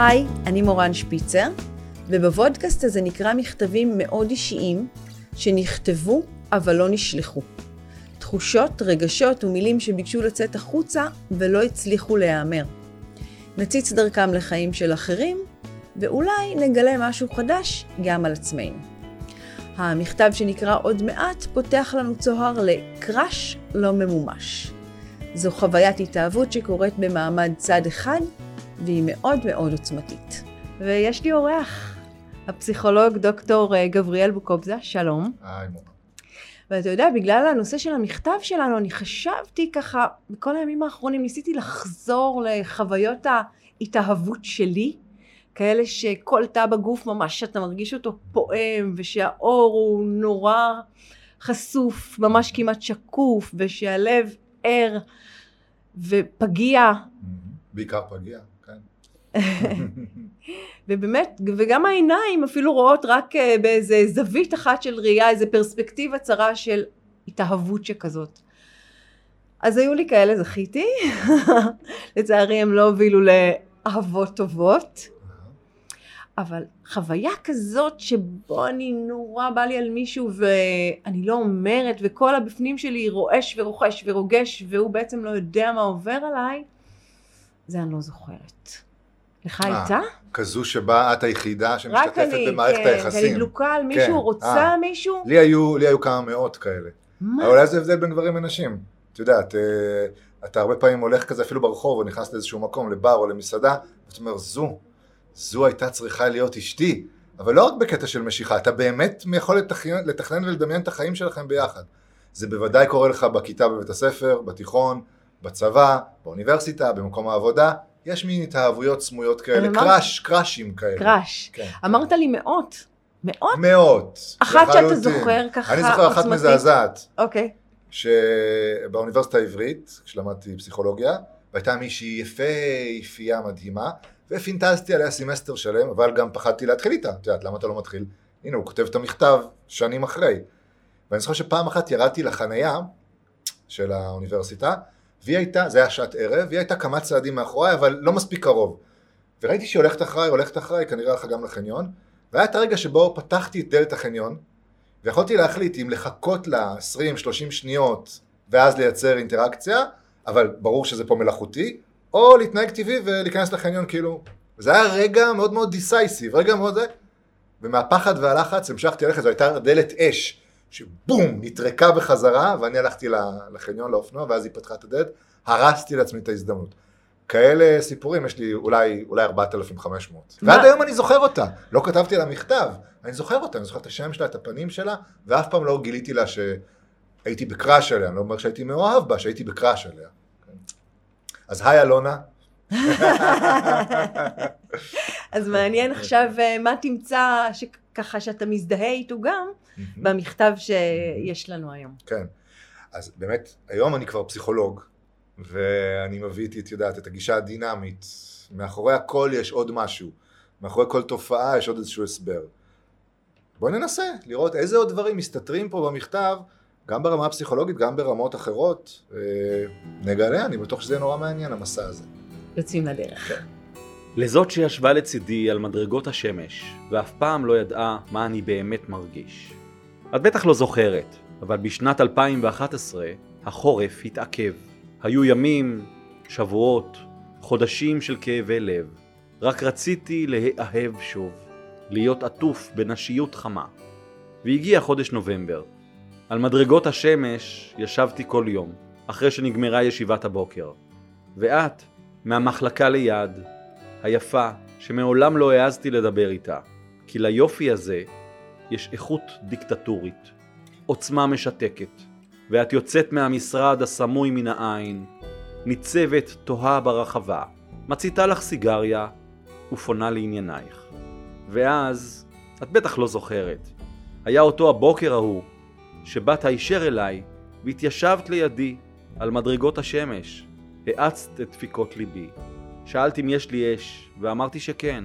היי, אני מורן שפיצר, ובוודקאסט הזה נקרא מכתבים מאוד אישיים שנכתבו אבל לא נשלחו. תחושות, רגשות ומילים שביקשו לצאת החוצה ולא הצליחו להיאמר. נציץ דרכם לחיים של אחרים, ואולי נגלה משהו חדש גם על עצמנו. המכתב שנקרא עוד מעט פותח לנו צוהר לקראש לא ממומש. זו חוויית התאהבות שקורית במעמד צד אחד, והיא מאוד מאוד עוצמתית. ויש לי אורח, הפסיכולוג דוקטור אה, גבריאל בוקובזה, שלום. היי. ואתה יודע, בגלל הנושא של המכתב שלנו, אני חשבתי ככה, בכל הימים האחרונים ניסיתי לחזור לחוויות ההתאהבות שלי, כאלה שכל תא בגוף ממש, אתה מרגיש אותו פועם, ושהאור הוא נורא חשוף, ממש כמעט שקוף, ושהלב ער ופגיע. בעיקר פגיע. ובאמת, וגם העיניים אפילו רואות רק אה, באיזה זווית אחת של ראייה, איזה פרספקטיבה צרה של התאהבות שכזאת. אז היו לי כאלה, זכיתי. לצערי הם לא הובילו לאהבות טובות. אבל חוויה כזאת שבו אני נורא בא לי על מישהו ואני לא אומרת וכל הבפנים שלי רועש ורוחש ורוגש והוא בעצם לא יודע מה עובר עליי, זה אני לא זוכרת. לך הייתה? כזו שבה את היחידה רק שמשתתפת אני, במערכת כן, היחסים. ואני דלוקה על מישהו, כן, רוצה אה. מישהו? לי היו, לי היו כמה מאות כאלה. מה? אבל אולי זה הבדל בין גברים לנשים. את יודעת, אה, אתה הרבה פעמים הולך כזה אפילו ברחוב או נכנס לאיזשהו מקום, לבר או למסעדה, ואתה אומר, זו, זו הייתה צריכה להיות אשתי. אבל לא רק בקטע של משיכה, אתה באמת יכול לתכנן, לתכנן ולדמיין את החיים שלכם ביחד. זה בוודאי קורה לך בכיתה בבית הספר, בתיכון, בצבא, באוניברסיטה, במקום העבודה. יש מין התאהבויות סמויות כאלה, crush, crush ים כאלה. crush. כן. אמרת לי מאות. מאות? מאות. אחת שאתה. זוכר ככה אני זוכר אחת? מזעזעת. אוקיי. שבאוניברסיטה העברית, כשלמדתי פסיכולוגיה, והייתה מישהי יפהפייה מדהימה, ופינטזתי עליה סמסטר שלם, אבל גם פחדתי להתחיל איתה. את יודעת, למה אתה לא מתחיל? הנה, הוא כותב את המכתב שנים אחרי. ואני זוכר שפעם אחת ירדתי לחנייה של האוניברסיטה, והיא הייתה, זה היה שעת ערב, והיא הייתה כמה צעדים מאחוריי, אבל לא מספיק קרוב. וראיתי שהיא הולכת אחריי, הולכת אחריי, כנראה הלכה גם לחניון, והיה את הרגע שבו פתחתי את דלת החניון, ויכולתי להחליט אם לחכות לה 20-30 שניות ואז לייצר אינטראקציה, אבל ברור שזה פה מלאכותי, או להתנהג טבעי ולהיכנס לחניון כאילו. זה היה רגע מאוד מאוד דיסייסיב, רגע מאוד זה, ומהפחד והלחץ המשכתי ללכת, זו הייתה דלת אש, שבום, נטרקה בחזרה, ואני הלכתי לחניון, לאופנוע, ואז היא פתחה את הדלת, הרסתי לעצמי את ההזדמנות. כאלה סיפורים יש לי אולי, אולי 4,500. מה? ועד היום אני זוכר אותה. לא כתבתי לה מכתב, אני זוכר אותה, אני זוכר את השם שלה, את הפנים שלה, ואף פעם לא גיליתי לה שהייתי בקראש עליה, אני לא אומר שהייתי מאוהב בה, שהייתי בקראש עליה. אז היי אלונה, אז מעניין עכשיו אה, מה תמצא ככה שאתה מזדהה איתו גם במכתב שיש לנו היום. כן. אז באמת, היום אני כבר פסיכולוג, ואני מביא איתי, את יודעת, את הגישה הדינמית. מאחורי הכל יש עוד משהו. מאחורי כל תופעה יש עוד איזשהו הסבר. בואי ננסה לראות איזה עוד דברים מסתתרים פה במכתב, גם ברמה הפסיכולוגית, גם ברמות אחרות. אה, נגלה, אני בטוח שזה יהיה נורא מעניין, המסע הזה. יוצאים לדרך. לזאת שישבה לצידי על מדרגות השמש, ואף פעם לא ידעה מה אני באמת מרגיש. את בטח לא זוכרת, אבל בשנת 2011 החורף התעכב. היו ימים, שבועות, חודשים של כאבי לב. רק רציתי להיאהב שוב, להיות עטוף בנשיות חמה. והגיע חודש נובמבר. על מדרגות השמש ישבתי כל יום, אחרי שנגמרה ישיבת הבוקר. ואת, מהמחלקה ליד, היפה, שמעולם לא העזתי לדבר איתה, כי ליופי הזה יש איכות דיקטטורית, עוצמה משתקת, ואת יוצאת מהמשרד הסמוי מן העין, ניצבת תוהה ברחבה, מציתה לך סיגריה ופונה לעניינייך. ואז, את בטח לא זוכרת, היה אותו הבוקר ההוא, שבאת הישר אליי והתיישבת לידי על מדרגות השמש, האצת את דפיקות ליבי. שאלת אם יש לי אש, ואמרתי שכן.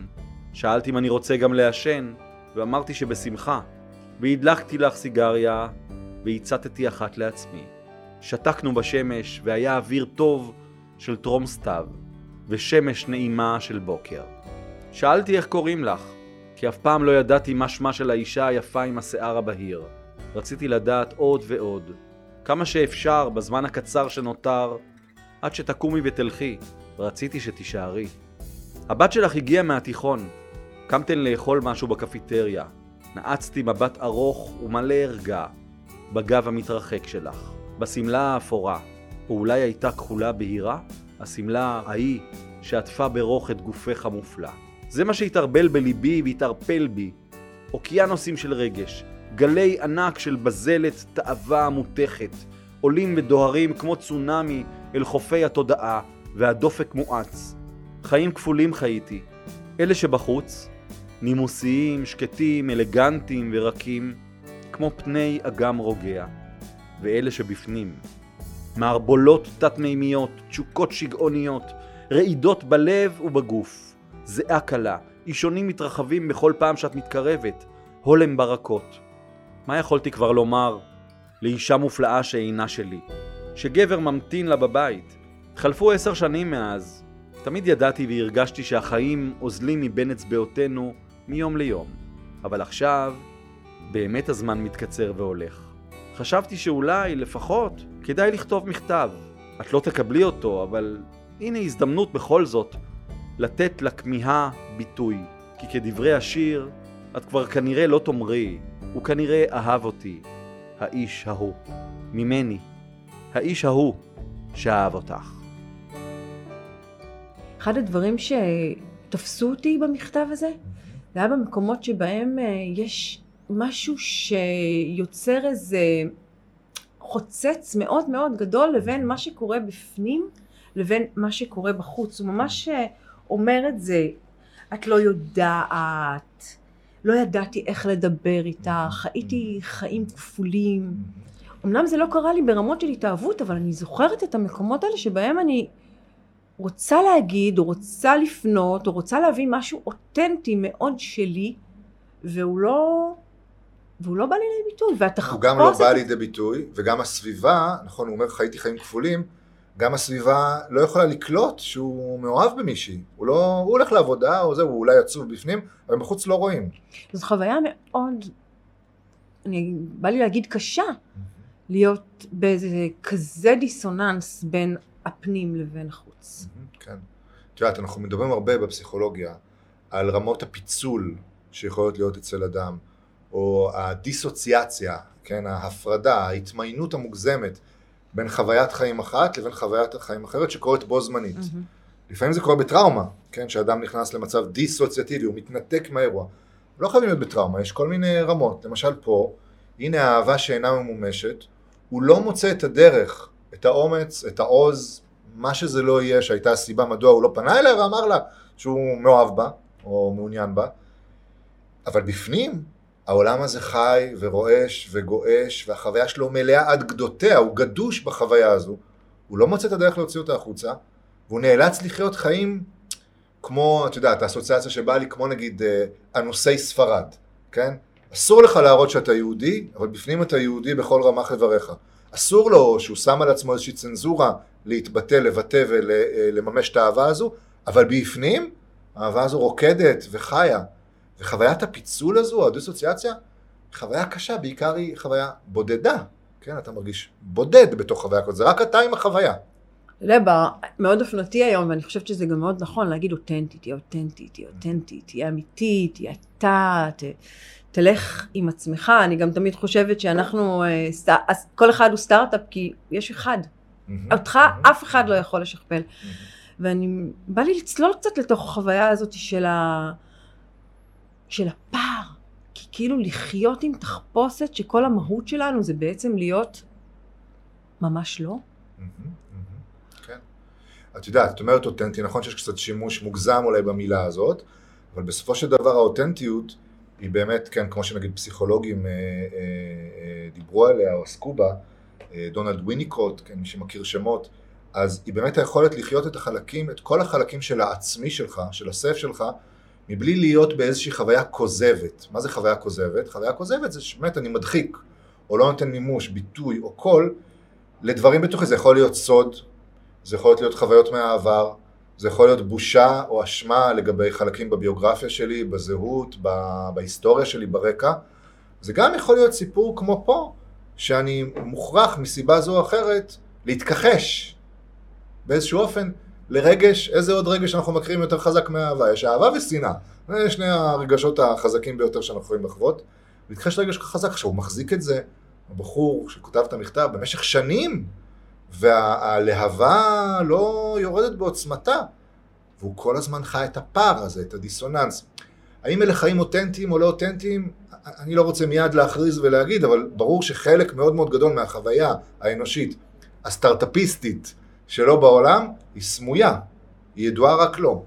שאלת אם אני רוצה גם לעשן, ואמרתי שבשמחה. והדלקתי לך סיגריה, והצתתי אחת לעצמי. שתקנו בשמש, והיה אוויר טוב של טרום סתיו, ושמש נעימה של בוקר. שאלתי איך קוראים לך, כי אף פעם לא ידעתי מה שמה של האישה היפה עם השיער הבהיר. רציתי לדעת עוד ועוד, כמה שאפשר בזמן הקצר שנותר, עד שתקומי ותלכי, רציתי שתישארי. הבת שלך הגיעה מהתיכון, קמתן לאכול משהו בקפיטריה. נעצתי מבט ארוך ומלא ערגה בגב המתרחק שלך, בשמלה האפורה, או אולי הייתה כחולה בהירה? השמלה ההיא שעטפה ברוך את גופך המופלא. זה מה שהתערבל בליבי והתערפל בי. אוקיינוסים של רגש, גלי ענק של בזלת תאווה מותכת, עולים ודוהרים כמו צונאמי אל חופי התודעה, והדופק מואץ. חיים כפולים חייתי. אלה שבחוץ, נימוסיים, שקטים, אלגנטיים ורקים, כמו פני אגם רוגע. ואלה שבפנים, מערבולות תת-מימיות, תשוקות שגעוניות, רעידות בלב ובגוף, זיעה קלה, אישונים מתרחבים בכל פעם שאת מתקרבת, הולם ברקות. מה יכולתי כבר לומר לאישה מופלאה שאינה שלי? שגבר ממתין לה בבית. חלפו עשר שנים מאז. תמיד ידעתי והרגשתי שהחיים אוזלים מבין אצבעותינו מיום ליום. אבל עכשיו, באמת הזמן מתקצר והולך. חשבתי שאולי, לפחות, כדאי לכתוב מכתב. את לא תקבלי אותו, אבל הנה הזדמנות בכל זאת לתת לכמיהה ביטוי. כי כדברי השיר, את כבר כנראה לא תאמרי, הוא כנראה אהב אותי, האיש ההוא. ממני, האיש ההוא שאהב אותך. אחד הדברים שתפסו אותי במכתב הזה, זה היה במקומות שבהם אה, יש משהו שיוצר איזה חוצץ מאוד מאוד גדול לבין מה שקורה בפנים לבין מה שקורה בחוץ. הוא ממש אה, אומר את זה, את לא יודעת, לא ידעתי איך לדבר איתך, הייתי חיים כפולים. אמנם זה לא קרה לי ברמות של התאהבות, אבל אני זוכרת את המקומות האלה שבהם אני רוצה להגיד, או רוצה לפנות, או רוצה להביא משהו אותנטי מאוד שלי, והוא לא... והוא לא בא לידי ביטוי, והתחפושת... הוא גם לא בא לידי ביטוי, וגם הסביבה, נכון, הוא אומר חייתי חיים כפולים, גם הסביבה לא יכולה לקלוט שהוא מאוהב במישהי. הוא לא, הוא הולך לעבודה, או זהו, הוא אולי עצוב בפנים, אבל בחוץ לא רואים. זו חוויה מאוד, אני, בא לי להגיד קשה, להיות באיזה כזה דיסוננס בין הפנים לבין החוץ. כן. את יודעת, אנחנו מדברים הרבה בפסיכולוגיה על רמות הפיצול שיכולות להיות אצל אדם, או הדיסוציאציה, כן, ההפרדה, ההתמיינות המוגזמת בין חוויית חיים אחת לבין חוויית חיים אחרת שקורית בו זמנית. Mm-hmm. לפעמים זה קורה בטראומה, כן, שאדם נכנס למצב דיסוציאטיבי, הוא מתנתק מהאירוע. לא חייבים להיות בטראומה, יש כל מיני רמות. למשל פה, הנה האהבה שאינה ממומשת, הוא לא מוצא את הדרך, את האומץ, את העוז, מה שזה לא יהיה, שהייתה הסיבה מדוע הוא לא פנה אליה ואמר לה שהוא מאוהב בה, או מעוניין בה, אבל בפנים, העולם הזה חי ורועש וגועש, והחוויה שלו מלאה עד גדותיה, הוא גדוש בחוויה הזו, הוא לא מוצא את הדרך להוציא אותה החוצה, והוא נאלץ לחיות חיים כמו, את יודעת, האסוציאציה שבאה לי, כמו נגיד אה, אנוסי ספרד, כן? אסור לך להראות שאתה יהודי, אבל בפנים אתה יהודי בכל רמ"ח איבריך. אסור לו שהוא שם על עצמו איזושהי צנזורה להתבטא, לבטא ולממש את האהבה הזו, אבל בפנים האהבה הזו רוקדת וחיה. וחוויית הפיצול הזו, הדיסוציאציה, חוויה קשה, בעיקר היא חוויה בודדה. כן, אתה מרגיש בודד בתוך חוויה כזאת, זה רק אתה עם החוויה. אתה יודע, מאוד אופנתי היום, ואני חושבת שזה גם מאוד נכון להגיד אותנטי, תהיה אותנטי, תהיה אותנטי, תהיה אמיתי, תהיה אתה, תלך עם עצמך. אני גם תמיד חושבת שאנחנו, אה, כל אחד הוא סטארט-אפ כי יש אחד. אותך אף אחד לא יכול לשכפל. ואני, בא לי לצלול קצת לתוך החוויה הזאת של ה... של הפער. כי כאילו לחיות עם תחפושת שכל המהות שלנו זה בעצם להיות ממש לא. כן. את יודעת, את אומרת אותנטי, נכון שיש קצת שימוש מוגזם אולי במילה הזאת, אבל בסופו של דבר האותנטיות היא באמת, כן, כמו שנגיד פסיכולוגים אה, אה, אה, דיברו עליה או עסקו בה, אה, דונלד וויניקוט, כן, מי שמכיר שמות, אז היא באמת היכולת לחיות את החלקים, את כל החלקים של העצמי שלך, של הסף שלך, מבלי להיות באיזושהי חוויה כוזבת. מה זה חוויה כוזבת? חוויה כוזבת זה שבאמת אני מדחיק, או לא נותן מימוש, ביטוי או קול לדברים בתוכי. זה יכול להיות סוד, זה יכול להיות חוויות מהעבר, זה יכול להיות בושה או אשמה לגבי חלקים בביוגרפיה שלי, בזהות, בהיסטוריה שלי, ברקע. זה גם יכול להיות סיפור כמו פה, שאני מוכרח מסיבה זו או אחרת להתכחש באיזשהו אופן לרגש, איזה עוד רגש אנחנו מכירים יותר חזק מאהבה? יש אהבה ושנאה. זה שני הרגשות החזקים ביותר שאנחנו יכולים לחוות. להתכחש לרגש חזק, עכשיו הוא מחזיק את זה, הבחור שכותב את המכתב במשך שנים, והלהבה לא יורדת בעוצמתה, והוא כל הזמן חי את הפער הזה, את הדיסוננס. האם אלה חיים אותנטיים או לא אותנטיים? אני לא רוצה מיד להכריז ולהגיד, אבל ברור שחלק מאוד מאוד גדול מהחוויה האנושית, הסטארט-אפיסטית שלו בעולם, היא סמויה, היא ידועה רק לו.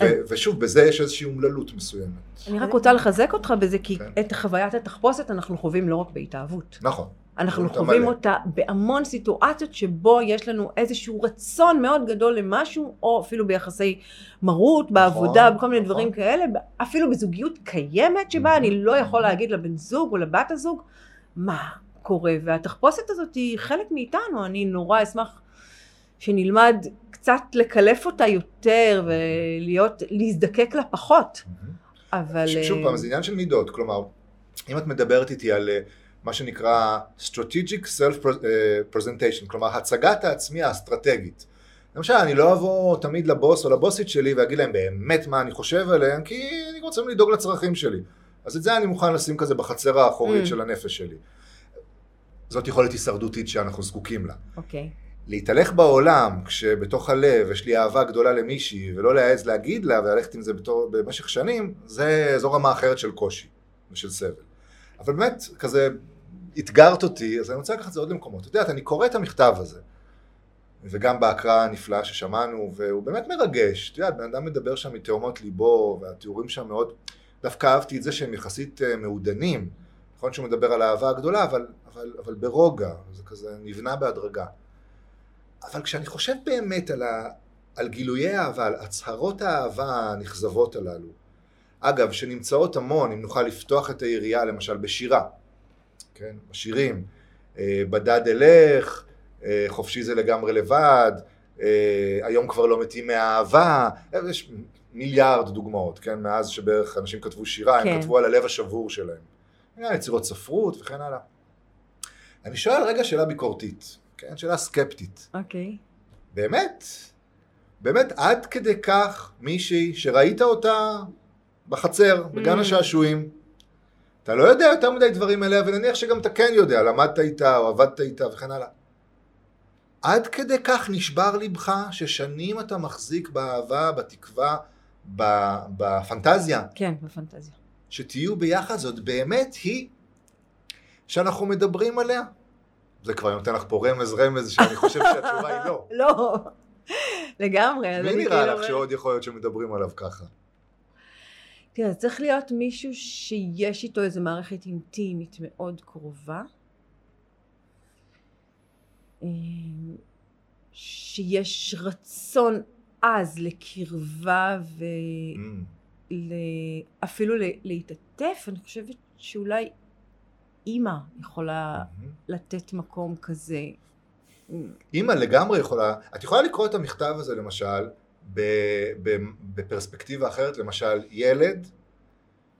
ו- ושוב, בזה יש איזושהי אומללות מסוימת. אני רק רוצה לחזק אותך בזה, כי כן. את חוויית התחפושת אנחנו חווים לא רק בהתאהבות. נכון. אנחנו חווים מלא. אותה בהמון סיטואציות שבו יש לנו איזשהו רצון מאוד גדול למשהו, או אפילו ביחסי מרות, בעבודה, בכל מיני נכון. דברים כאלה, אפילו בזוגיות קיימת שבה Mhm. אני לא יכול להגיד לבן זוג או לבת הזוג מה קורה, והתחפושת הזאת היא חלק מאיתנו, אני נורא אשמח שנלמד קצת לקלף אותה יותר ולהיות, להזדקק לה פחות, אבל... ש- שוב אה, פעם, זה עניין של מידות, כלומר, אם את מדברת איתי על אה, מה שנקרא strategic self presentation, כלומר הצגת העצמי האסטרטגית. למשל, אני לא אבוא תמיד לבוס או לבוסית שלי ואגיד להם באמת מה אני חושב עליהם, כי אני רוצה לדאוג לצרכים שלי. אז את זה אני מוכן לשים כזה בחצר האחורית Mm. של הנפש שלי. זאת יכולת הישרדותית שאנחנו זקוקים לה. אוקיי. להתהלך בעולם כשבתוך הלב יש לי אהבה גדולה למישהי ולא להעז להגיד לה וללכת עם זה בתור, במשך שנים, זה, זו רמה אחרת של קושי ושל סבל. אבל באמת, כזה אתגרת אותי, אז אני רוצה לקחת את זה עוד למקומות. את יודעת, אני קורא את המכתב הזה, וגם בהקראה הנפלאה ששמענו, והוא באמת מרגש. את יודעת, בן אדם מדבר שם מתהומות ליבו, והתיאורים שם מאוד... דווקא אהבתי את זה שהם יחסית אה, מעודנים. נכון שהוא מדבר על האהבה הגדולה, אבל, אבל, אבל ברוגע, זה כזה נבנה בהדרגה. אבל כשאני חושב באמת על, ה, על גילויי האהבה, על הצהרות האהבה הנכזבות הללו, אגב, שנמצאות המון, אם נוכל לפתוח את היריעה למשל בשירה, כן, בשירים, אה, בדד אלך, אה, חופשי זה לגמרי לבד, אה, היום כבר לא מתים מהאהבה, אה, יש מיליארד דוגמאות, כן, מאז שבערך אנשים כתבו שירה, כן. הם כתבו על הלב השבור שלהם. יצירות ספרות וכן הלאה. אני שואל רגע שאלה ביקורתית, כן, שאלה סקפטית. אוקיי. באמת, באמת עד כדי כך מישהי שראית אותה בחצר, בגן Mm. השעשועים, אתה לא יודע יותר מדי דברים עליה, ונניח שגם אתה כן יודע, למדת איתה או עבדת איתה וכן הלאה. עד כדי כך נשבר ליבך ששנים אתה מחזיק באהבה, בתקווה, בפנטזיה, כן, בפנטזיה. שתהיו ביחד, זאת באמת היא שאנחנו מדברים עליה. זה כבר נותן לך פה רמז רמז שאני חושב שהתשובה היא לא. לא, לגמרי. מי נראה כאילו לך שעוד יכול להיות שמדברים עליו ככה? תראה, צריך להיות מישהו שיש איתו איזו מערכת אינטימית מאוד קרובה. אה, שיש רצון עז לקרבה ואפילו Mm, להתעטף, אני חושבת שאולי אימא יכולה מהמם. לתת מקום כזה. אימא לגמרי יכולה, את יכולה לקרוא את המכתב הזה למשל בפרספקטיבה אחרת, למשל ילד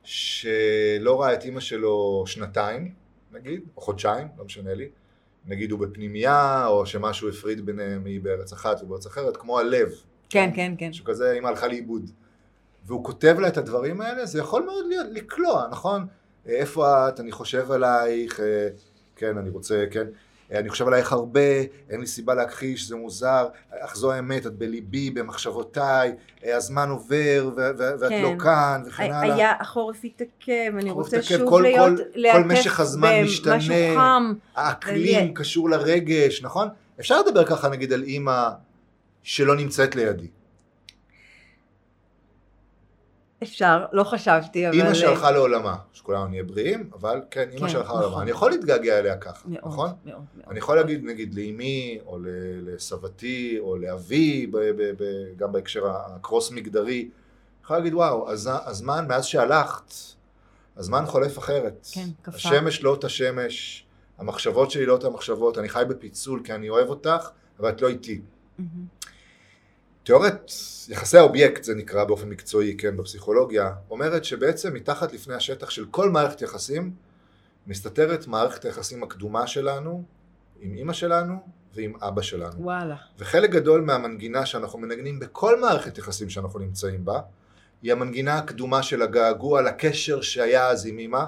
שלא ראה את אימא שלו שנתיים, נגיד, או חודשיים, לא משנה לי, נגיד הוא בפנימייה, או שמשהו הפריד ביניהם, היא בארץ אחת ובארץ אחרת, כמו הלב. כן, כן, כן. משהו כזה, אימא הלכה לאיבוד. והוא כותב לה את הדברים האלה, זה יכול מאוד להיות, לקלוע, נכון? איפה את, אני חושב עלייך, אה, כן, אני רוצה, כן, אני חושב עלייך הרבה, אין לי סיבה להכחיש, זה מוזר, אך זו האמת, את בליבי, במחשבותיי, אה, הזמן עובר, ו- ו- ואת כן. לא כאן, וכן הלאה. היה החורף התעכב, אני רוצה שוב כל- להיות, כל- כל משך הזמן משתנה. חם. האקלים זה- קשור לרגש, נכון? אפשר לדבר ככה נגיד על אימא שלא נמצאת לידי. אפשר, לא חשבתי, אבל... אימא שהלכה לעולמה, שכולנו נהיה בריאים, אבל כן, אימא כן, שהלכה נכון. לעולמה. אני יכול להתגעגע אליה ככה, מאוד, נכון? מאוד, מאוד. אני יכול להגיד נגיד לאמי, או לסבתי, או לאבי, ב- ב- ב- גם בהקשר הקרוס מגדרי, אני יכול להגיד וואו, הז- הזמן מאז שהלכת, הזמן חולף אחרת. כן, כפה. השמש לא אותה שמש, המחשבות שלי לא אותה מחשבות, אני חי בפיצול כי אני אוהב אותך, אבל את לא איתי. מהמם. תיאוריית יחסי האובייקט זה נקרא באופן מקצועי, כן, בפסיכולוגיה, אומרת שבעצם מתחת לפני השטח של כל מערכת יחסים מסתתרת מערכת היחסים הקדומה שלנו עם אימא שלנו ועם אבא שלנו. וואלה. וחלק גדול מהמנגינה שאנחנו מנגנים בכל מערכת יחסים שאנחנו נמצאים בה, היא המנגינה הקדומה של הגעגוע לקשר שהיה אז עם אמא.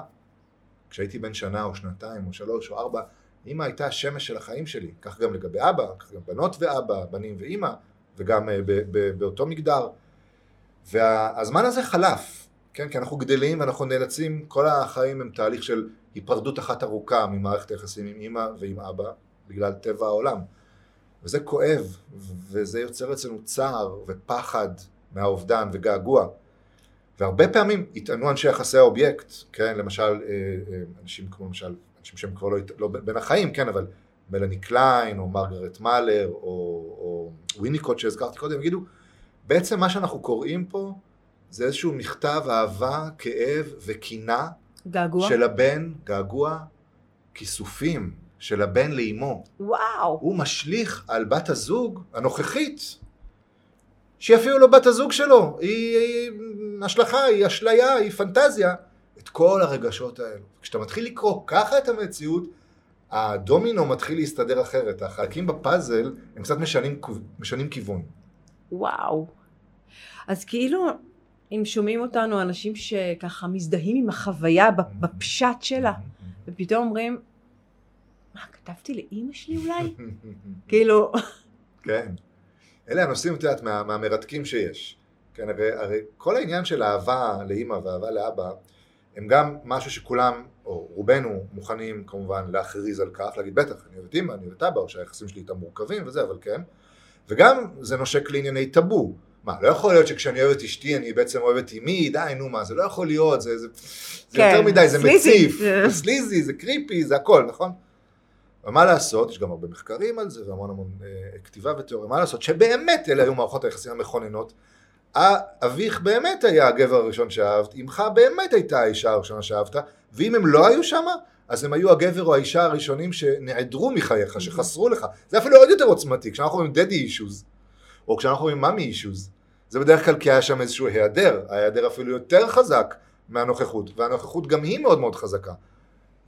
כשהייתי בן שנה או שנתיים או שלוש או ארבע, אמא הייתה השמש של החיים שלי. כך גם לגבי אבא, כך גם בנות ואבא, בנים ואמא, וגם אה, באותו מגדר. והזמן הזה חלף, כן? כי אנחנו גדלים ואנחנו נאלצים, כל החיים הם תהליך של היפרדות אחת ארוכה ממערכת היחסים עם אמא ועם אבא, בגלל טבע העולם. וזה כואב, וזה יוצר אצלנו צער ופחד מהאובדן וגעגוע. והרבה פעמים יטענו אנשי יחסי האובייקט, כן, למשל, אה, אה, אנשים כמו למשל, אנשים שהם כבר לא, לא בין החיים, כן, אבל מלאני קליין, או מרגרט מאלר, או, או ויניקוט שהזכרתי קודם, יגידו, בעצם מה שאנחנו קוראים פה זה איזשהו מכתב אהבה, כאב וקינה געגוע? של הבן, געגוע, כיסופים של הבן לאימו. וואו. הוא משליך על בת הזוג הנוכחית, שהיא אפילו לא בת הזוג שלו, היא, היא השלכה, היא אשליה, היא פנטזיה, את כל הרגשות האלו. כשאתה מתחיל לקרוא ככה את המציאות, הדומינו מתחיל להסתדר אחרת, החלקים בפאזל הם קצת משנים, משנים כיוון. וואו. אז כאילו, אם שומעים אותנו אנשים שככה מזדהים עם החוויה בפשט שלה, ופתאום אומרים, מה, כתבתי לאימא שלי אולי? כאילו, כן. אלה הנושאים, את יודעת, מה, מהמרתקים שיש. כן, הרי, הרי כל העניין של אהבה לאימא ואהבה לאבא, הם גם משהו שכולם, או רובנו, מוכנים כמובן להכריז על כך, להגיד בטח, אני אוהב את אימא, אני אוהב את אבא, או שהיחסים שלי איתם מורכבים וזה, אבל כן. וגם זה נושק לענייני טאבו. מה, לא יכול להיות שכשאני אוהב את אשתי אני בעצם אוהב את אמי, די, נו מה, זה לא יכול להיות, זה, זה, זה כן, יותר מדי, זה סליזי. מציף, זה סליזי, זה קריפי, זה הכל, נכון? ומה לעשות, יש גם הרבה מחקרים על זה והמון המון אה, כתיבה ותיאוריה, מה לעשות שבאמת אלה היו מערכות היחסים המכוננות. אביך באמת היה הגבר הראשון שאהבת, אמך באמת הייתה האישה הראשונה שאהבת, ואם הם לא היו שמה, אז הם היו הגבר או האישה הראשונים שנעדרו מחייך, שחסרו לך. זה אפילו עוד יותר עוצמתי, כשאנחנו אומרים דדי אישוז, או כשאנחנו אומרים מאמי אישוז, זה בדרך כלל כי היה שם איזשהו היעדר, ההיעדר אפילו יותר חזק מהנוכחות, והנוכחות גם היא מאוד מאוד חזקה.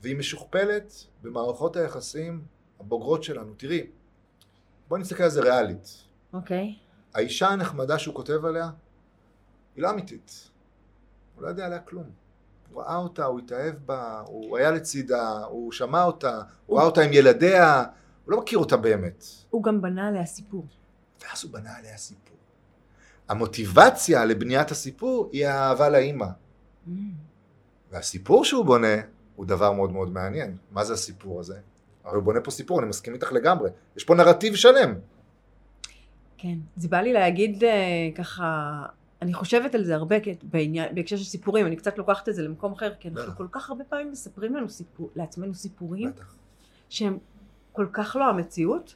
והיא משוכפלת במערכות היחסים הבוגרות שלנו. תראי, בואי נסתכל על זה ריאלית. אוקיי. האישה הנחמדה שהוא כותב עליה, היא לא אמיתית. הוא לא יודע עליה כלום. הוא ראה אותה, הוא התאהב בה, הוא היה לצידה, הוא שמע אותה, הוא ראה אותה עם ילדיה, הוא לא מכיר אותה באמת. הוא גם בנה עליה סיפור. ואז הוא בנה עליה סיפור. המוטיבציה לבניית הסיפור היא האהבה לאימא. Mm. והסיפור שהוא בונה הוא דבר מאוד מאוד מעניין. מה זה הסיפור הזה? הרי הוא בונה פה סיפור, אני מסכים איתך לגמרי. יש פה נרטיב שלם. כן. זה בא לי להגיד אה, ככה, אני חושבת על זה הרבה כי בעניין, בהקשר של סיפורים, אני קצת לוקחת את זה למקום אחר, כי אנחנו. כל כך הרבה פעמים מספרים לנו סיפור, לעצמנו סיפורים בטח. שהם כל כך לא המציאות,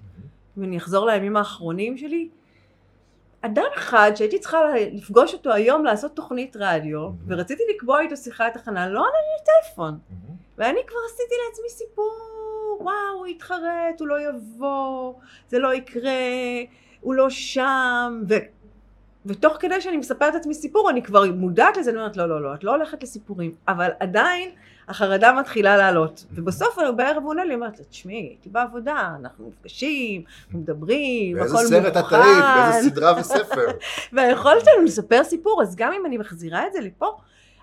ואני אחזור לימים האחרונים שלי, אדם אחד שהייתי צריכה לפגוש אותו היום לעשות תוכנית רדיו, Mhm. ורציתי לקבוע איתו שיחת הכנה, לא ענה לי לטלפון. ואני כבר עשיתי לעצמי סיפור, וואו, הוא יתחרט, הוא לא יבוא, זה לא יקרה, הוא לא שם, ו... ותוך כדי שאני מספרת לעצמי סיפור, אני כבר מודעת לזה, אני אומרת, לא, לא, לא, את לא הולכת לסיפורים, אבל עדיין החרדה מתחילה לעלות. ובסוף בערב הוא עונה לי, אומרת, תשמעי, הייתי בעבודה, אנחנו נפגשים, אנחנו מדברים, באיזה הכל סרט את מוכן. היית, באיזה סדרה וספר. והיכולת שלנו לספר סיפור, אז גם אם אני מחזירה את זה לפה,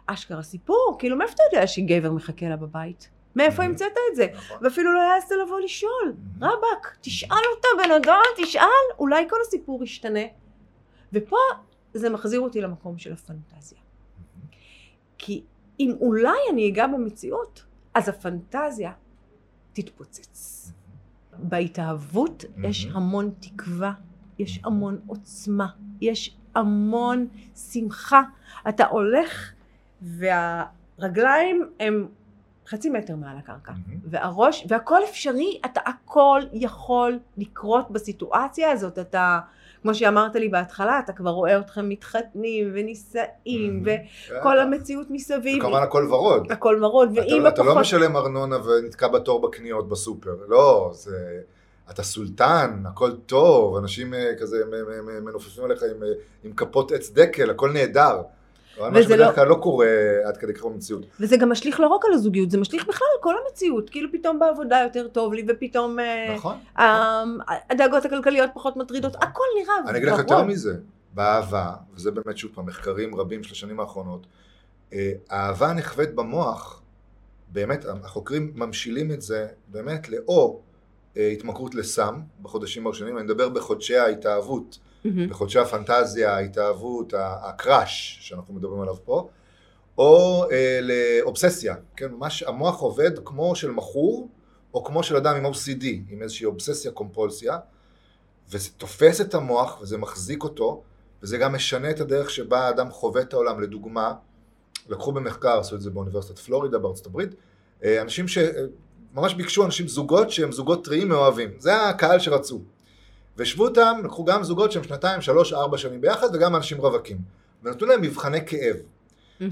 אשכרה סיפור, כאילו מאיפה אתה יודע שגבר מחכה לה בבית? מאיפה. המצאת את זה? נכון. ואפילו לא העזת לבוא לשאול. רבאק, תשאל אותה בן אדם, תשאל, אולי כל הסיפור ישתנה. ופה זה מחזיר אותי למקום של הפנטזיה. כי אם אולי אני אגע במציאות, אז הפנטזיה תתפוצץ. בהתאהבות יש. המון תקווה, יש המון עוצמה, יש המון שמחה. אתה הולך והרגליים הם חצי מטר מעל הקרקע. מהמם. והראש, והכל אפשרי, אתה הכל יכול לקרות בסיטואציה הזאת, אתה, כמו שאמרת לי בהתחלה, אתה כבר רואה אתכם מתחתנים ונישאים, מהמם. וכל המציאות מסביב, כמובן הכל ורוד. הכל מרוד, אתה, ואימא אתה לא פחות, משלם ארנונה ונתקע בתור בקניות בסופר, לא, זה... אתה סולטן, הכל טוב, אנשים אה, כזה מנופפים עליך עם, אה, עם כפות עץ דקל, הכל נהדר. מה שבדרך לא- כלל לא קורה עד כדי כך במציאות. וזה גם משליך לא רק על הזוגיות, זה משליך בכלל על כל המציאות. כאילו פתאום בעבודה יותר טוב לי, ופתאום אה, נכון? הדאגות הכלכליות פחות מטרידות, הכל נראה אני אגיד לך. יותר מזה, באהבה, וזה באמת שוב פעם מחקרים רבים של השנים האחרונות, אה, האהבה נחווית במוח, באמת, החוקרים ממשילים את זה באמת לאו אה, התמכרות לסם בחודשים הראשונים, אני מדבר בחודשי ההתאהבות, מהמם. בחודשי הפנטזיה, ההתאהבות, הקראש שאנחנו מדברים עליו פה, או אה, לאובססיה, כן, ממש המוח עובד כמו של מכור, או כמו של אדם עם OCD, עם איזושהי אובססיה קומפולסיה, וזה תופס את המוח וזה מחזיק אותו, וזה גם משנה את הדרך שבה האדם חווה את העולם. לדוגמה, לקחו במחקר, עשו את זה באוניברסיטת פלורידה בארצות הברית, אה, אנשים שממש ביקשו אנשים זוגות שהם זוגות טריים מאוהבים, זה הקהל שרצו. והשוו אותם, לקחו גם זוגות שהם שנתיים, שלוש, ארבע שנים ביחד, וגם אנשים רווקים. ונתנו להם מבחני כאב.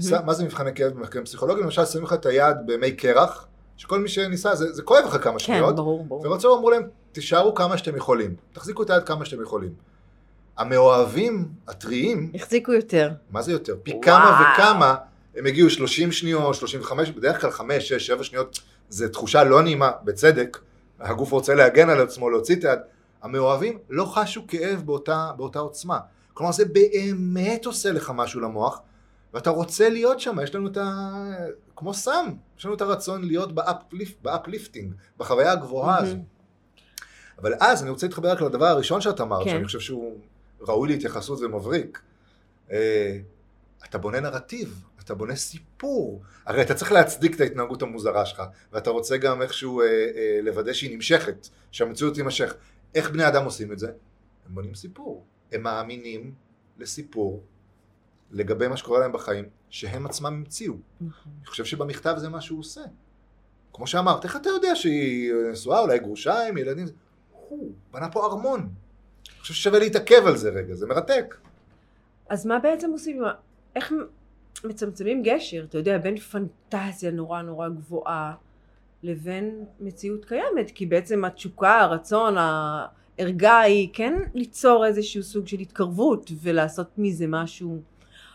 ש- מה זה מבחני כאב במחקרים פסיכולוגיים? למשל, שמים לך את היד במי קרח, שכל מי שניסה, זה, זה כואב לך כמה כן, שניות, ברור, ברור. ורצו, אמרו להם, תישארו כמה שאתם יכולים, תחזיקו את היד כמה שאתם יכולים. המאוהבים, הטריים, החזיקו יותר. מה זה יותר? פי וואו. כמה וכמה, הם הגיעו 30 שניות, 35, בדרך כלל 5, 6, 7 שניות, זו תחושה לא נעימה, בצדק, הגוף רוצה להגן על עצמו, להוציא את היד. המאוהבים לא חשו כאב באותה, באותה עוצמה. כלומר, זה באמת עושה לך משהו למוח, ואתה רוצה להיות שם, יש לנו את ה... כמו סם, יש לנו את הרצון להיות ב uplift, ב uplifting, בחוויה הגבוהה הזו. מהמם. אבל אז אני רוצה להתחבר רק לדבר הראשון שאת אמרת, כן. שאני חושב שהוא ראוי להתייחסות ומבריק. אה, אתה בונה נרטיב, אתה בונה סיפור. הרי אתה צריך להצדיק את ההתנהגות המוזרה שלך, ואתה רוצה גם איכשהו אה, אה, לוודא שהיא נמשכת, שהמציאות תימשך. איך בני אדם עושים את זה? הם בונים סיפור. הם מאמינים לסיפור לגבי מה שקורה להם בחיים, שהם עצמם המציאו. נכון. אני חושב שבמכתב זה מה שהוא עושה. כמו שאמרת, איך אתה יודע שהיא נשואה, אולי גרושה עם ילדים? הוא בנה פה ארמון. אני חושב ששווה להתעכב על זה רגע, זה מרתק. אז מה בעצם עושים? איך מצמצמים גשר, אתה יודע, בין פנטזיה נורא נורא גבוהה לבין מציאות קיימת? כי בעצם התשוקה, הרצון, הערגה היא כן ליצור איזשהו סוג של התקרבות ולעשות מזה משהו.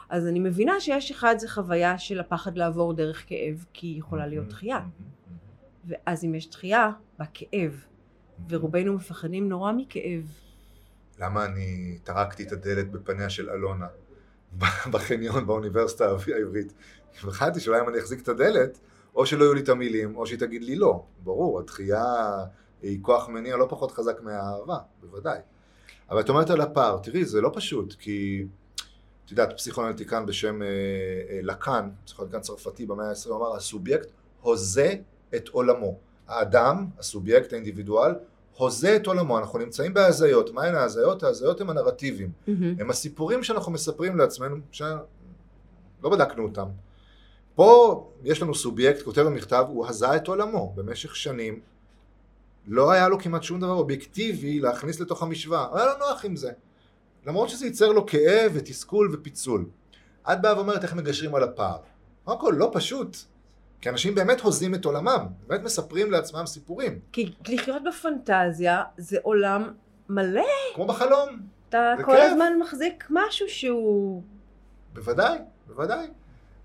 אז אני מבינה שיש אחד זה חוויה של הפחד לעבור דרך כאב, כי היא יכולה להיות דחייה. ואז אם יש דחייה, בא כאב. ורובנו מפחדים נורא מכאב. למה אני טרקתי את הדלת בפניה של אלונה בחניון באוניברסיטה העברית? פחדתי שאולי אם אני אחזיק את הדלת, או שלא יהיו לי את המילים, או שהיא תגיד לי לא. ברור, הדחייה היא כוח מניע לא פחות חזק מהאהבה, בוודאי. אבל את אומרת על הפער, תראי, זה לא פשוט, כי את יודעת, פסיכואנליטיקן בשם אה, אה, לקאן, פסיכואנליטיקן צרפתי במאה ה-20, אמר, הסובייקט הוזה את עולמו. האדם, הסובייקט, האינדיבידואל, הוזה את עולמו. אנחנו נמצאים בהזיות. מהן ההזיות? ההזיות הם הנרטיבים. הם הסיפורים שאנחנו מספרים לעצמנו, שלא בדקנו אותם. פה יש לנו סובייקט, כותב במכתב, הוא הזה את עולמו במשך שנים. לא היה לו כמעט שום דבר אובייקטיבי להכניס לתוך המשוואה. היה לו נוח עם זה. למרות שזה ייצר לו כאב ותסכול ופיצול. את באה ואומרת איך מגשרים על הפער. קודם כל, לא פשוט. כי אנשים באמת הוזים את עולמם, באמת מספרים לעצמם סיפורים. כי לחיות בפנטזיה זה עולם מלא, כמו בחלום. אתה כל כיף. הזמן מחזיק משהו שהוא... בוודאי, בוודאי.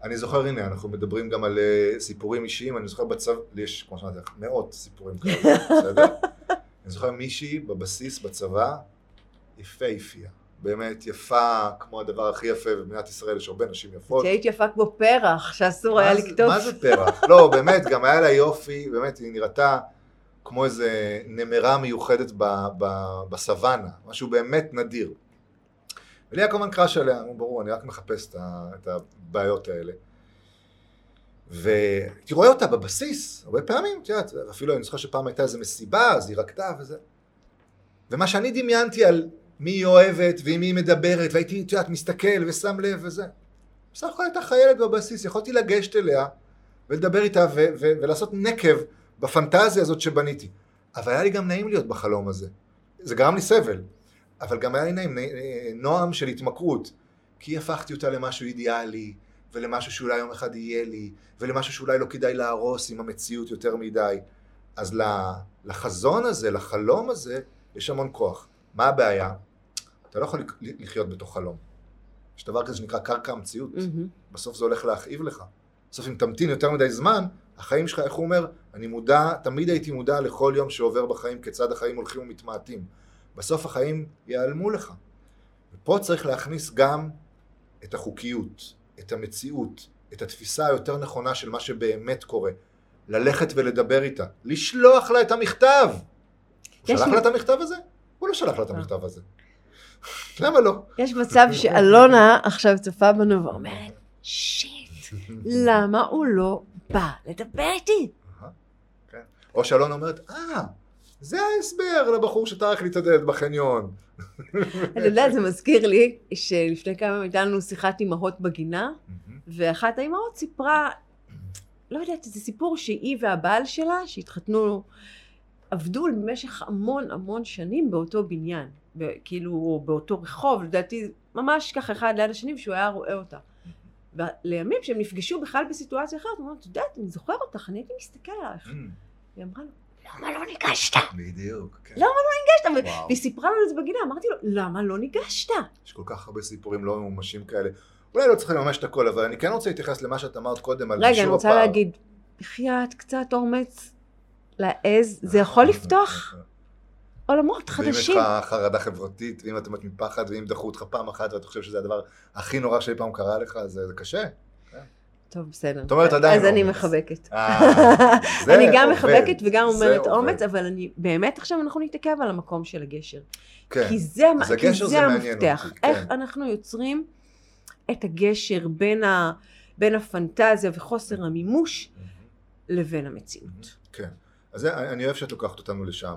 אני זוכר, הנה, אנחנו מדברים גם על uh, סיפורים אישיים, אני זוכר בצבא, לי יש, כמו שאמרתי לך, מאות סיפורים כאלה, בסדר? אני זוכר מישהי בבסיס בצבא, יפהפייה. באמת יפה, כמו הדבר הכי יפה במדינת ישראל, יש הרבה נשים יפות. שהיית יפה כמו פרח, שאסור היה לקטוף. מה זה פרח? לא, באמת, גם היה לה יופי, באמת, היא נראתה כמו איזה נמרה מיוחדת ב, ב, בסוואנה, משהו באמת נדיר. ולי היה כמובן קראש עליה, נו, ברור, אני רק מחפש את הבעיות האלה. והייתי רואה אותה בבסיס, הרבה פעמים, את יודעת, אפילו אני זוכר שפעם הייתה איזו מסיבה, אז היא רקדה וזה. ומה שאני דמיינתי על מי היא אוהבת ועם מי היא מדברת, והייתי, את יודעת, מסתכל ושם לב וזה. בסך הכל הייתה חיילת בבסיס, יכולתי לגשת אליה ולדבר איתה ו- ו- ולעשות נקב בפנטזיה הזאת שבניתי. אבל היה לי גם נעים להיות בחלום הזה. זה גרם לי סבל, אבל גם היה לי נעים, נועם של התמכרות, כי הפכתי אותה למשהו אידיאלי, ולמשהו שאולי יום אחד יהיה לי, ולמשהו שאולי לא כדאי להרוס עם המציאות יותר מדי. אז לחזון הזה, לחלום הזה, יש המון כוח. מה הבעיה? אתה לא יכול לחיות בתוך חלום. יש דבר כזה שנקרא קרקע המציאות. Mm-hmm. בסוף זה הולך להכאיב לך. בסוף אם תמתין יותר מדי זמן, החיים שלך, איך הוא אומר? אני מודע, תמיד הייתי מודע לכל יום שעובר בחיים, כיצד החיים הולכים ומתמעטים. בסוף החיים ייעלמו לך. ופה צריך להכניס גם את החוקיות, את המציאות, את התפיסה היותר נכונה של מה שבאמת קורה. ללכת ולדבר איתה, לשלוח לה את המכתב. הוא שלח לה את המכתב הזה? הוא לא שלח לה את אה. המכתב הזה. למה לא? יש מצב שאלונה עכשיו צופה בנו ואומרת, שיט, למה הוא לא בא לדבר איתי? כן. או שאלונה אומרת, אה, זה ההסבר לבחור שטרח הדלת בחניון. אתה יודע, זה מזכיר לי שלפני כמה ימים הייתה לנו שיחת אימהות בגינה, ואחת האימהות סיפרה, לא יודעת, זה סיפור שהיא והבעל שלה, שהתחתנו, עבדו במשך המון המון שנים באותו בניין. כאילו, באותו רחוב, לדעתי, ממש ככה אחד ליד השני, ושהוא היה רואה אותה. ולימים שהם נפגשו בכלל בסיטואציה אחרת, הוא אמר, את יודעת, אני זוכר אותך, אני הייתי מסתכל עלייך. היא אמרה לו, למה לא ניגשת? בדיוק. כן. למה לא ניגשת? והיא סיפרה לנו את זה בגינה, אמרתי לו, למה לא ניגשת? יש כל כך הרבה סיפורים לא ממומשים כאלה. אולי לא צריך לממש את הכל, אבל אני כן רוצה להתייחס למה שאת אמרת קודם על גישור הפער. רגע, אני רוצה להגיד, בחייאת, קצת אומץ, להעז, זה יכול לפתוח עולמות חדשים. ואם יש לך חרדה חברתית, ואם אתה מת מפחד, ואם דחו אותך פעם אחת, ואתה חושב שזה הדבר הכי נורא שאי פעם קרה לך, זה, זה קשה. טוב, בסדר. זאת אומרת, עדיין אז אני אומץ. מחבקת. אה, זה אני גם מחבקת וגם אומרת. אומץ, אבל אני, באמת עכשיו אנחנו נתעכב על המקום של הגשר. כן. כי זה, אז כי הגשר זה זה מעניין המפתח. אותי, כן. איך אנחנו יוצרים את הגשר בין, ה, בין הפנטזיה וחוסר המימוש לבין המציאות. כן. אז אני אני אוהב שאת לוקחת אותנו לשם.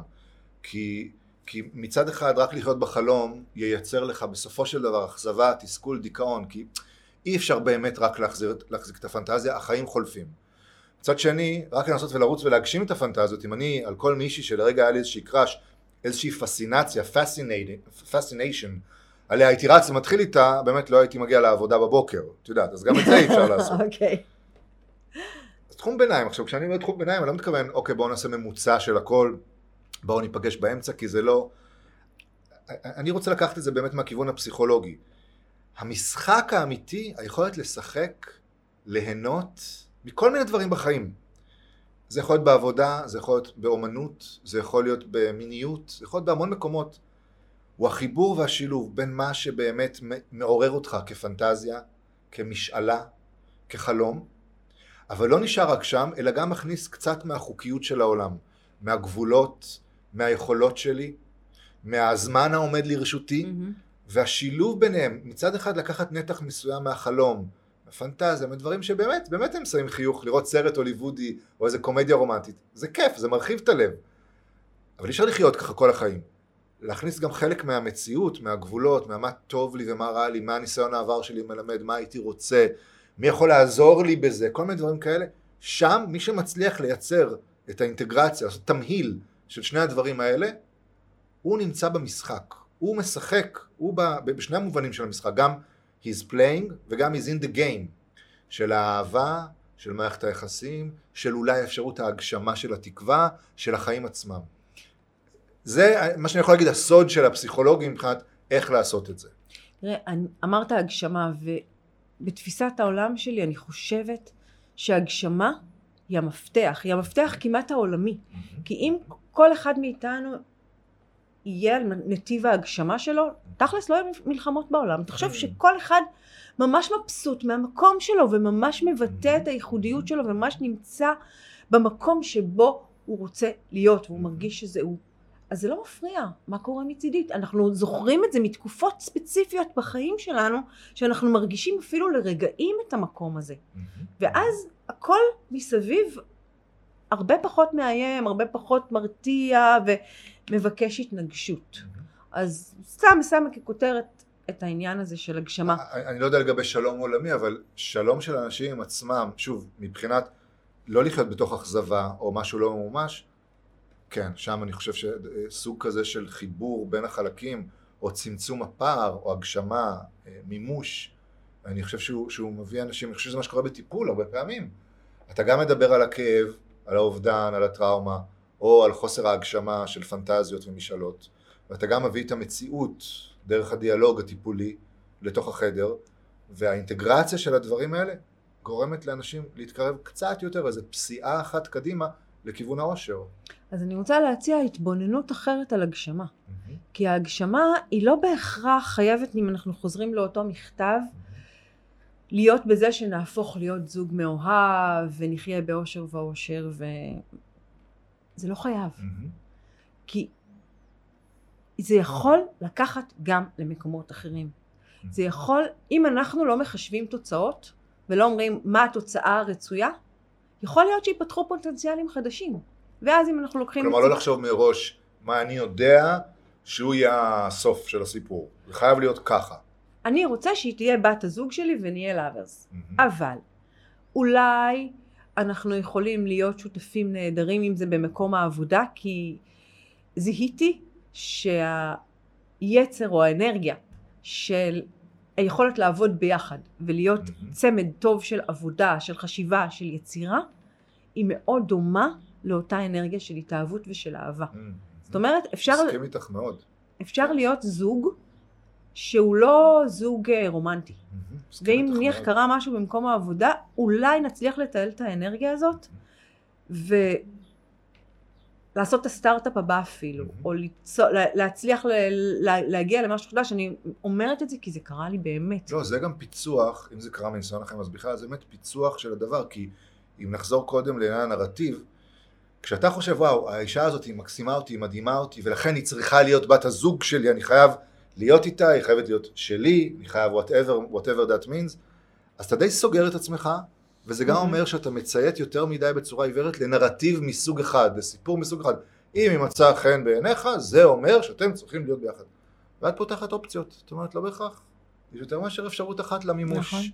כי, כי מצד אחד, רק לחיות בחלום ייצר לך בסופו של דבר אכזבה, תסכול, דיכאון, כי אי אפשר באמת רק להחזיר, להחזיק את הפנטזיה, החיים חולפים. מצד שני, רק לנסות ולרוץ ולהגשים את הפנטזיות, אם אני על כל מישהי שלרגע היה לי איזושהי קראש, איזושהי פסינציה, fascination, עליה הייתי רץ ומתחיל איתה, באמת לא הייתי מגיע לעבודה בבוקר, את יודעת, אז גם את זה אי אפשר לעשות. אוקיי. אז תחום ביניים, עכשיו כשאני אומר תחום ביניים אני לא מתכוון אוקיי בואו נעשה ממוצע של הכל, בואו ניפגש באמצע כי זה לא, אני רוצה לקחת את זה באמת מהכיוון הפסיכולוגי. המשחק האמיתי, היכולת לשחק, ליהנות מכל מיני דברים בחיים. זה יכול להיות בעבודה, זה יכול להיות באומנות, זה יכול להיות במיניות, זה יכול להיות בהמון מקומות. הוא החיבור והשילוב בין מה שבאמת מעורר אותך כפנטזיה, כמשאלה, כחלום, אבל לא נשאר רק שם, אלא גם מכניס קצת מהחוקיות של העולם, מהגבולות, מהיכולות שלי, מהזמן העומד לרשותי, מהמם. והשילוב ביניהם, מצד אחד לקחת נתח מסוים מהחלום, מהפנטזיה, מדברים שבאמת, באמת הם שמים חיוך, לראות סרט הוליוודי או איזה קומדיה רומנטית, זה כיף, זה מרחיב את הלב. אבל אי אפשר לחיות ככה כל החיים. להכניס גם חלק מהמציאות, מהגבולות, מהמה טוב לי ומה רע לי, מה הניסיון העבר שלי מלמד, מה הייתי רוצה, מי יכול לעזור לי בזה, כל מיני דברים כאלה. שם מי שמצליח לייצר את האינטגרציה, לעשות תמהיל של שני הדברים האלה, הוא נמצא במשחק. הוא משחק, הוא ב, בשני המובנים של המשחק, גם he's playing וגם he's in the game, של האהבה, של מערכת היחסים, של אולי אפשרות ההגשמה של התקווה, של החיים עצמם. זה מה שאני יכול להגיד הסוד של הפסיכולוגים מבחינת איך לעשות את זה. תראה, אמרת הגשמה, ובתפיסת העולם שלי אני חושבת שהגשמה היא המפתח, היא המפתח כמעט העולמי. כי אם כל אחד מאיתנו יהיה על נתיב ההגשמה שלו, תכלס לא יהיו מלחמות בעולם. תחשוב שכל אחד ממש מבסוט מהמקום שלו וממש מבטא את הייחודיות שלו וממש נמצא במקום שבו הוא רוצה להיות והוא מרגיש שזה הוא. אז זה לא מפריע, מה קורה מצידית? אנחנו זוכרים את זה מתקופות ספציפיות בחיים שלנו, שאנחנו מרגישים אפילו לרגעים את המקום הזה. ואז הכל מסביב הרבה פחות מאיים, הרבה פחות מרתיע ומבקש התנגשות. אז סתם שמה ככותרת את העניין הזה של הגשמה. אני אני לא יודע לגבי שלום עולמי, אבל שלום של אנשים עם עצמם, שוב, מבחינת לא לחיות בתוך אכזבה או משהו לא ממומש, כן, שם אני חושב שסוג כזה של חיבור בין החלקים, או צמצום הפער, או הגשמה, אה, מימוש, אני חושב שהוא, שהוא מביא אנשים, אני חושב שזה מה שקורה בטיפול הרבה פעמים. אתה גם מדבר על הכאב, על האובדן, על הטראומה, או על חוסר ההגשמה של פנטזיות ומשאלות, ואתה גם מביא את המציאות דרך הדיאלוג הטיפולי לתוך החדר, והאינטגרציה של הדברים האלה גורמת לאנשים להתקרב קצת יותר, איזו פסיעה אחת קדימה לכיוון העושר. אז אני רוצה להציע התבוננות אחרת על הגשמה. כי ההגשמה היא לא בהכרח חייבת, אם אנחנו חוזרים לאותו מכתב, להיות בזה שנהפוך להיות זוג מאוהב ונחיה באושר ואושר ו... זה לא חייב. כי זה יכול לקחת גם למקומות אחרים. זה יכול, אם אנחנו לא מחשבים תוצאות ולא אומרים מה התוצאה הרצויה, יכול להיות שיפתחו פוטנציאלים חדשים. ואז אם אנחנו לוקחים... כלומר, לא לחשוב מראש מה אני יודע שהוא יהיה הסוף של הסיפור. זה חייב להיות ככה. אני רוצה שהיא תהיה בת הזוג שלי ונהיה לאברס. אבל אולי אנחנו יכולים להיות שותפים נהדרים אם זה במקום העבודה, כי זיהיתי שהיצר או האנרגיה של היכולת לעבוד ביחד ולהיות צמד טוב של עבודה, של חשיבה, של יצירה, היא מאוד דומה לאותה אנרגיה של התאהבות ושל אהבה. זאת אומרת, אפשר... מסכים איתך מאוד. אפשר להיות זוג שהוא לא זוג אה, רומנטי. ואם נניח קרה משהו במקום העבודה, אולי נצליח לתעל את האנרגיה הזאת, ולעשות את הסטארט-אפ הבא אפילו, או ליצור, להצליח ל... להגיע למשהו חדש, אני אומרת את זה כי זה קרה לי באמת. לא, זה גם פיצוח, אם זה קרה מניסיון לכם, אז בכלל זה באמת פיצוח של הדבר, כי אם נחזור קודם לעניין הנרטיב, כשאתה חושב, וואו, האישה הזאת היא מקסימה אותי, היא מדהימה אותי, ולכן היא צריכה להיות בת הזוג שלי, אני חייב להיות איתה, היא חייבת להיות שלי, אני חייב whatever, whatever that means, אז אתה די סוגר את עצמך, וזה גם אומר שאתה מציית יותר מדי בצורה עיוורת לנרטיב מסוג אחד, לסיפור מסוג אחד. אם היא מצאה חן בעיניך, זה אומר שאתם צריכים להיות ביחד. ואת פותחת אופציות, זאת אומרת, לא בהכרח. יש יותר מאשר אפשרות אחת למימוש. נכון.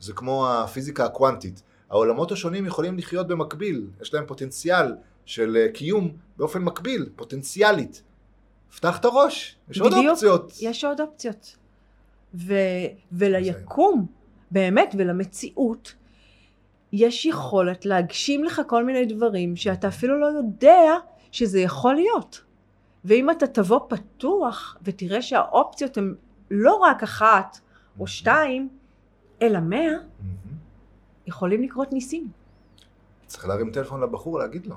זה כמו הפיזיקה הקוונטית. העולמות השונים יכולים לחיות במקביל, יש להם פוטנציאל של אה, קיום באופן מקביל, פוטנציאלית. פתח את הראש, יש בדיוק, עוד אופציות. יש עוד אופציות. ו, וליקום, באמת, ולמציאות, יש יכולת להגשים לך כל מיני דברים שאתה אפילו לא יודע שזה יכול להיות. ואם אתה תבוא פתוח ותראה שהאופציות הן לא רק אחת או שתיים, אלא מאה, יכולים לקרות ניסים. צריך להרים טלפון לבחור, להגיד לו.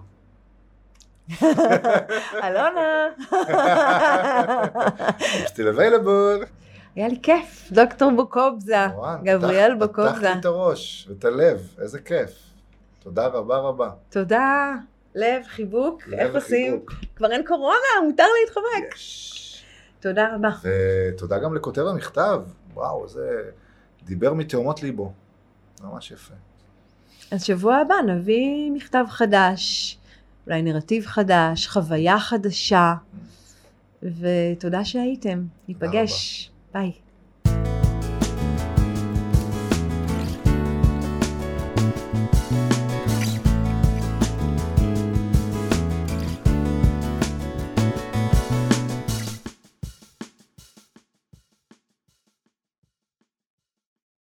אלונה. still available. היה לי כיף, דוקטור בוקובזה, גבריאל בוקובזה. פתחתי את הראש ואת הלב, איזה כיף. תודה רבה רבה. תודה, לב, חיבוק, איך עושים? כבר אין קורונה, מותר להתחבק. תודה רבה. ותודה גם לכותב המכתב, וואו, זה דיבר מתאומות ליבו, ממש יפה. אז שבוע הבא נביא מכתב חדש. אולי נרטיב חדש, חוויה חדשה, ותודה שהייתם. ניפגש. ביי.